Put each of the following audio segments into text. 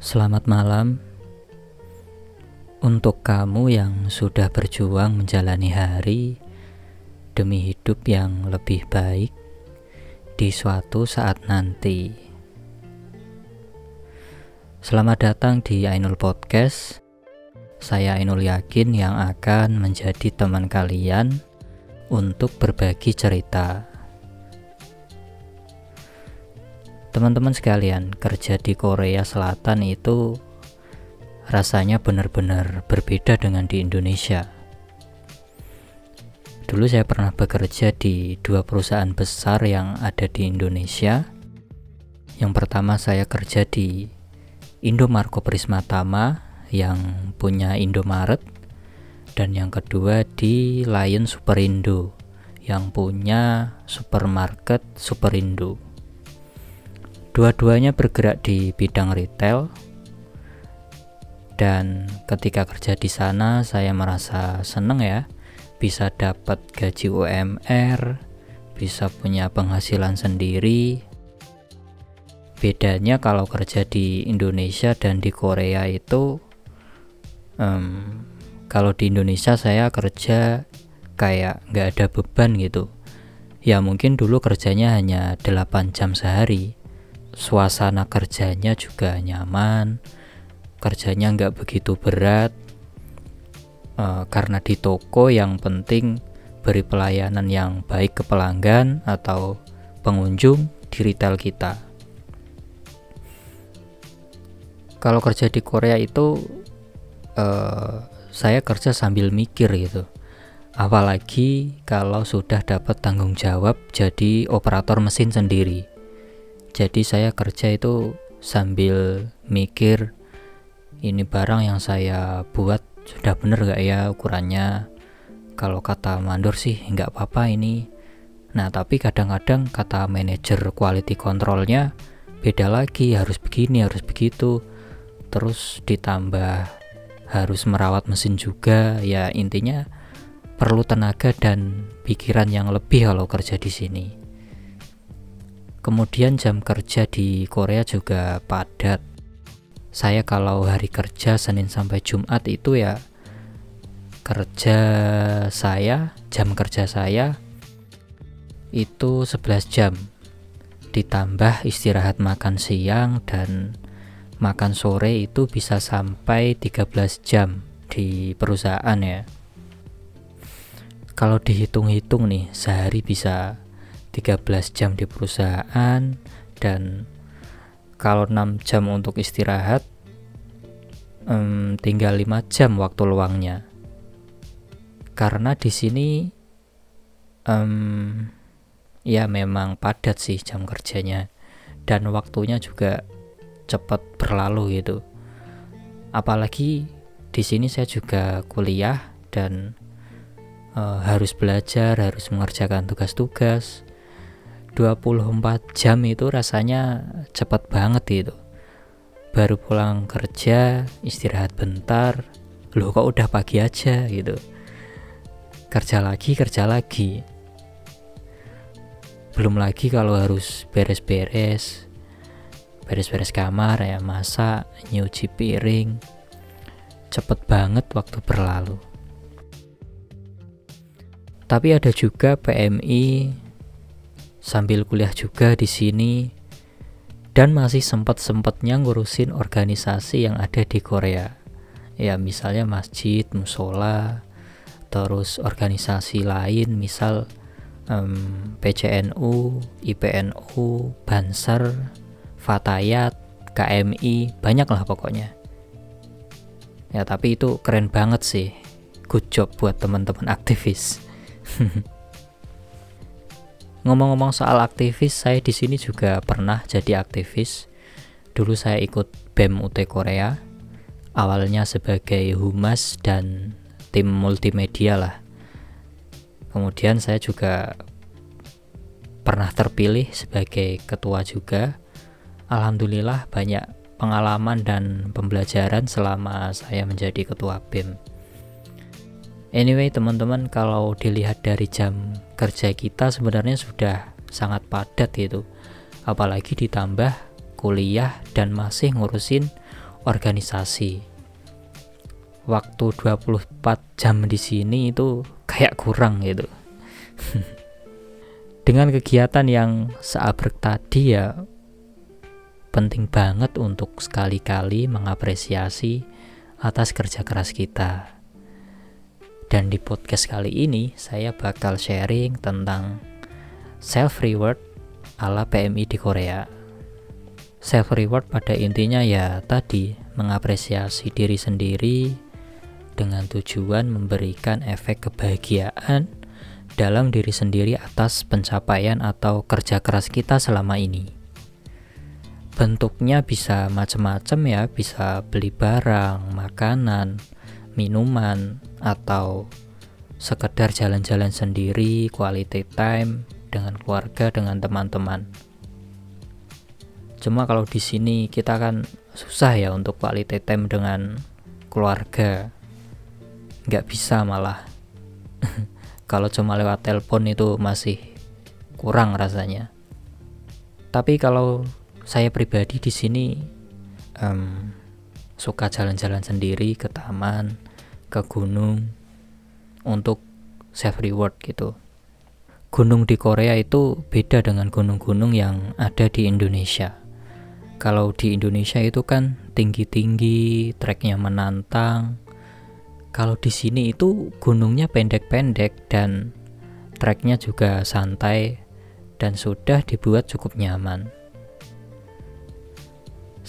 Selamat malam untuk kamu yang sudah berjuang menjalani hari demi hidup yang lebih baik di suatu saat nanti. Selamat datang di Ainul Podcast. Saya Ainul Yakin yang akan menjadi teman kalian untuk berbagi cerita. Teman-teman sekalian, kerja di Korea Selatan itu rasanya benar-benar berbeda dengan di Indonesia. Dulu saya pernah bekerja di dua perusahaan besar yang ada di Indonesia. Yang pertama saya kerja di Indomarko Prismatama yang punya Indomaret dan yang kedua di Lion Superindo yang punya supermarket Superindo. Dua-duanya bergerak di bidang retail dan ketika kerja di sana saya merasa seneng ya bisa dapat gaji UMR, bisa punya penghasilan sendiri. Bedanya kalau kerja di Indonesia dan di Korea itu um, kalau di Indonesia saya kerja kayak nggak ada beban gitu. Ya mungkin dulu kerjanya hanya 8 jam sehari suasana kerjanya juga nyaman kerjanya nggak begitu berat e, karena di toko yang penting beri pelayanan yang baik ke pelanggan atau pengunjung di retail kita. Kalau kerja di Korea itu e, saya kerja sambil mikir gitu. Apalagi kalau sudah dapat tanggung jawab jadi operator mesin sendiri jadi saya kerja itu sambil mikir ini barang yang saya buat sudah bener gak ya ukurannya? Kalau kata mandor sih nggak apa-apa ini. Nah tapi kadang-kadang kata manajer quality controlnya beda lagi harus begini harus begitu. Terus ditambah harus merawat mesin juga. Ya intinya perlu tenaga dan pikiran yang lebih kalau kerja di sini Kemudian jam kerja di Korea juga padat. Saya kalau hari kerja Senin sampai Jumat itu ya kerja saya, jam kerja saya itu 11 jam. Ditambah istirahat makan siang dan makan sore itu bisa sampai 13 jam di perusahaan ya. Kalau dihitung-hitung nih, sehari bisa 13 jam di perusahaan dan kalau 6 jam untuk istirahat um, tinggal 5 jam waktu luangnya. Karena di sini um, ya memang padat sih jam kerjanya dan waktunya juga cepat berlalu gitu. Apalagi di sini saya juga kuliah dan uh, harus belajar harus mengerjakan tugas-tugas 24 jam itu rasanya cepat banget itu. Baru pulang kerja istirahat bentar loh kok udah pagi aja? gitu. Kerja lagi kerja lagi. Belum lagi kalau harus beres-beres beres-beres kamar ya masak nyuci piring cepet banget waktu berlalu. Tapi ada juga PMI sambil kuliah juga di sini dan masih sempat-sempatnya ngurusin organisasi yang ada di Korea. Ya, misalnya masjid, musola, terus organisasi lain misal um, PCNU, IPNU, Banser, Fatayat, KMI, banyak lah pokoknya. Ya, tapi itu keren banget sih. Good job buat teman-teman aktivis. Ngomong-ngomong soal aktivis, saya di sini juga pernah jadi aktivis. Dulu saya ikut BEM UT Korea. Awalnya sebagai humas dan tim multimedia lah. Kemudian saya juga pernah terpilih sebagai ketua juga. Alhamdulillah banyak pengalaman dan pembelajaran selama saya menjadi ketua BEM. Anyway, teman-teman, kalau dilihat dari jam kerja kita sebenarnya sudah sangat padat gitu. Apalagi ditambah kuliah dan masih ngurusin organisasi waktu 24 jam di sini itu kayak kurang gitu dengan kegiatan yang seabrek tadi ya penting banget untuk sekali-kali mengapresiasi atas kerja keras kita. Dan di podcast kali ini saya bakal sharing tentang self reward ala PMI di Korea. Self reward pada intinya ya tadi mengapresiasi diri sendiri dengan tujuan memberikan efek kebahagiaan dalam diri sendiri atas pencapaian atau kerja keras kita selama ini bentuknya bisa macam-macam ya bisa beli barang makanan minuman atau sekedar jalan-jalan sendiri quality time dengan keluarga dengan teman-teman. Cuma kalau di sini kita kan susah ya untuk quality time dengan keluarga. Nggak bisa malah. Kalau cuma lewat telepon itu masih kurang rasanya. Tapi kalau saya pribadi di sini um, suka jalan-jalan sendiri ke taman, ke gunung untuk self reward gitu. Gunung di Korea itu beda dengan gunung-gunung yang ada di Indonesia. Kalau di Indonesia itu kan tinggi-tinggi, treknya menantang. Kalau di sini itu gunungnya pendek-pendek dan treknya juga santai dan sudah dibuat cukup nyaman.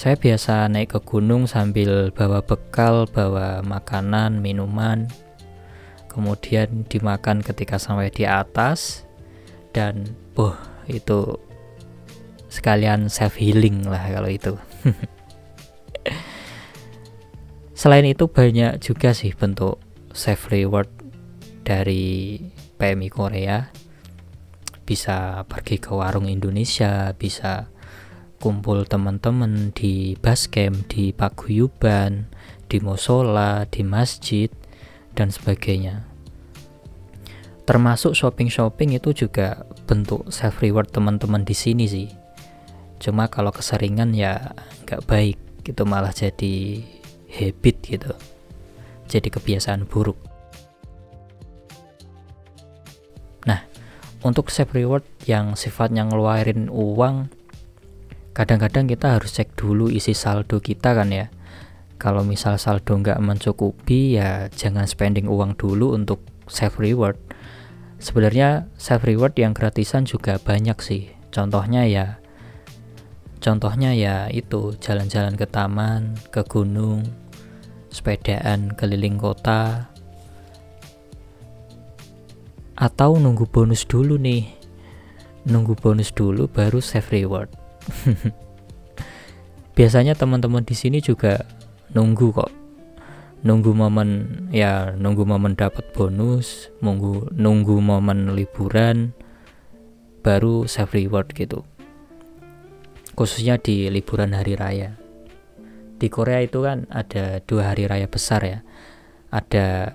Saya biasa naik ke gunung sambil bawa bekal, bawa makanan, minuman, kemudian dimakan ketika sampai di atas, dan boh itu sekalian self healing lah kalau itu. Selain itu banyak juga sih bentuk self reward dari PMI Korea. Bisa pergi ke warung Indonesia, bisa kumpul teman-teman di basecamp, di paguyuban, di musola, di masjid, dan sebagainya. Termasuk shopping-shopping itu juga bentuk self reward teman-teman di sini sih. Cuma kalau keseringan ya nggak baik, gitu malah jadi habit gitu. Jadi kebiasaan buruk. Nah, untuk self reward yang sifatnya ngeluarin uang kadang-kadang kita harus cek dulu isi saldo kita kan ya. Kalau misal saldo nggak mencukupi ya jangan spending uang dulu untuk self reward. Sebenarnya self reward yang gratisan juga banyak sih. Contohnya ya contohnya ya itu jalan-jalan ke taman ke gunung sepedaan keliling kota. Atau nunggu bonus dulu nih. Nunggu bonus dulu baru self reward Biasanya teman-teman di sini juga nunggu kok. Nunggu momen ya nunggu momen dapat bonus, nunggu nunggu momen liburan baru self reward gitu. Khususnya di liburan hari raya. Di Korea itu kan ada dua hari raya besar ya. Ada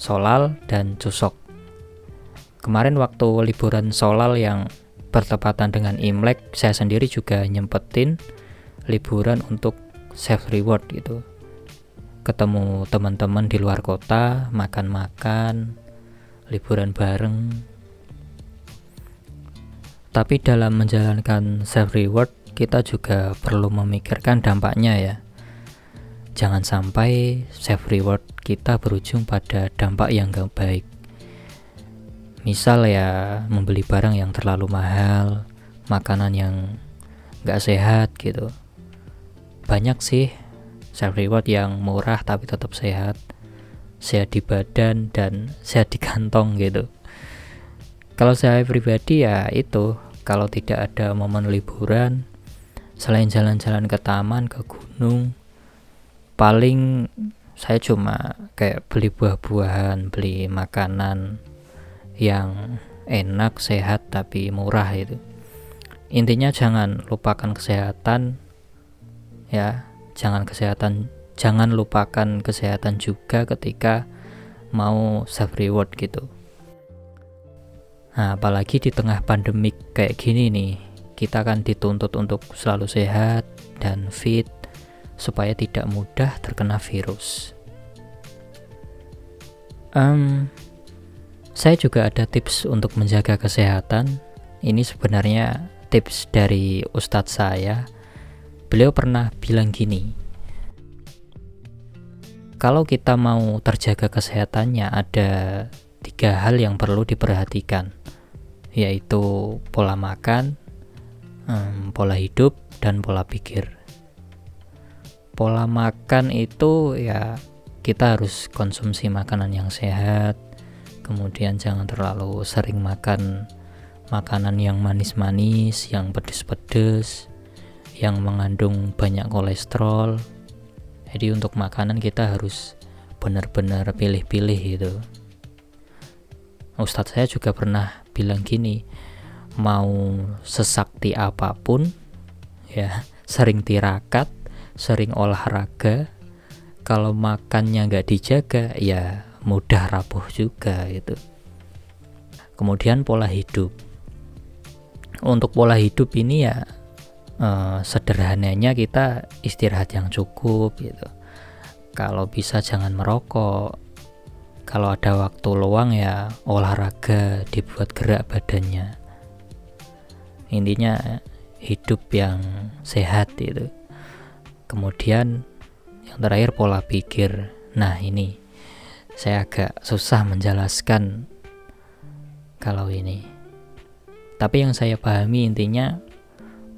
Solal dan Chuseok. Kemarin waktu liburan Solal yang bertepatan dengan Imlek saya sendiri juga nyempetin liburan untuk self reward gitu. Ketemu teman-teman di luar kota makan-makan liburan bareng. Tapi dalam menjalankan self reward kita juga perlu memikirkan dampaknya ya. Jangan sampai self reward kita berujung pada dampak yang gak baik misal ya membeli barang yang terlalu mahal makanan yang gak sehat gitu. Banyak sih self reward yang murah tapi tetap sehat. Sehat di badan dan sehat di kantong gitu. Kalau saya pribadi ya itu kalau tidak ada momen liburan selain jalan-jalan ke taman ke gunung paling saya cuma kayak beli buah-buahan beli makanan yang enak, sehat tapi murah itu. Intinya jangan lupakan kesehatan ya, jangan kesehatan jangan lupakan kesehatan juga ketika mau self reward gitu. Nah, apalagi di tengah pandemik kayak gini nih, kita kan dituntut untuk selalu sehat dan fit, supaya tidak mudah terkena virus. Um, saya juga ada tips untuk menjaga kesehatan. Ini sebenarnya tips dari ustadz saya. Beliau pernah bilang gini, kalau kita mau terjaga kesehatannya ada tiga hal yang perlu diperhatikan, yaitu pola makan, pola hidup, dan pola pikir. Pola makan itu ya kita harus konsumsi makanan yang sehat kemudian jangan terlalu sering makan makanan yang manis-manis yang pedes-pedes yang mengandung banyak kolesterol. Jadi untuk makanan kita harus benar-benar pilih-pilih gitu. Ustadz saya juga pernah bilang gini mau sesakti apa pun ya sering tirakat sering olahraga kalau makannya nggak dijaga ya mudah rapuh juga gitu. Kemudian pola hidup. Untuk pola hidup ini ya eh, sederhananya kita istirahat yang cukup gitu. Kalau bisa jangan merokok. Kalau ada waktu luang ya olahraga dibuat gerak badannya. Intinya hidup yang sehat itu kemudian yang terakhir pola pikir. Nah, ini saya agak susah menjelaskan kalau ini. Tapi yang saya pahami intinya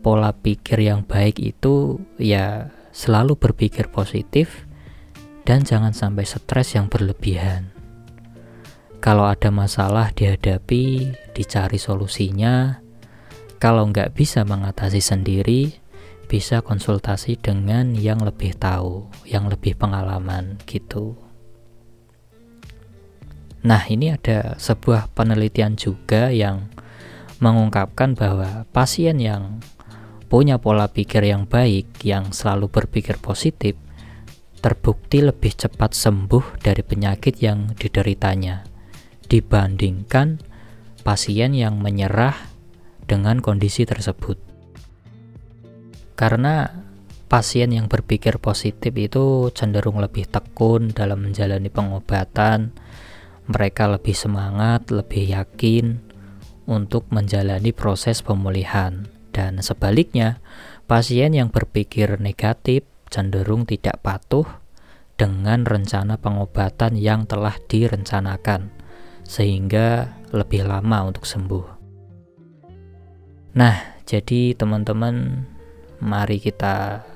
pola pikir yang baik itu ya selalu berpikir positif dan jangan sampai stres yang berlebihan. Kalau ada masalah dihadapi, dicari solusinya. Kalau nggak bisa mengatasi sendiri, bisa konsultasi dengan yang lebih tahu, yang lebih pengalaman gitu. Nah, ini ada sebuah penelitian juga yang mengungkapkan bahwa pasien yang punya pola pikir yang baik, yang selalu berpikir positif, terbukti lebih cepat sembuh dari penyakit yang dideritanya dibandingkan pasien yang menyerah dengan kondisi tersebut. Karena pasien yang berpikir positif itu cenderung lebih tekun dalam menjalani pengobatan, mereka lebih semangat, lebih yakin untuk menjalani proses pemulihan, dan sebaliknya, pasien yang berpikir negatif cenderung tidak patuh dengan rencana pengobatan yang telah direncanakan, sehingga lebih lama untuk sembuh. Nah, jadi teman-teman mari kita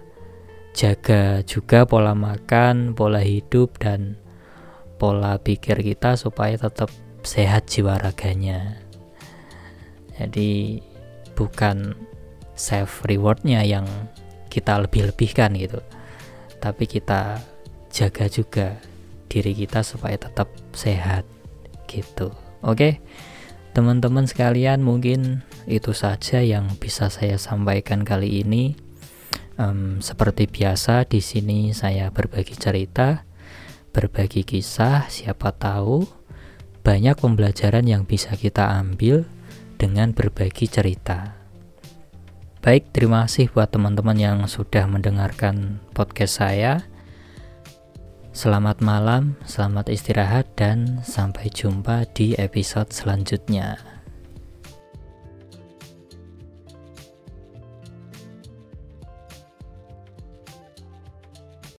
jaga juga pola makan, pola hidup dan pola pikir kita supaya tetap sehat jiwa raganya. Jadi bukan self rewardnya yang kita lebih-lebihkan gitu, tapi kita jaga juga diri kita supaya tetap sehat gitu. Oke, teman-teman sekalian mungkin itu saja yang bisa saya sampaikan kali ini. Um, seperti biasa di sini saya berbagi cerita, berbagi kisah. Siapa tahu banyak pembelajaran yang bisa kita ambil dengan berbagi cerita. Baik, terima kasih buat teman-teman yang sudah mendengarkan podcast saya. Selamat malam, selamat istirahat, dan sampai jumpa di episode selanjutnya.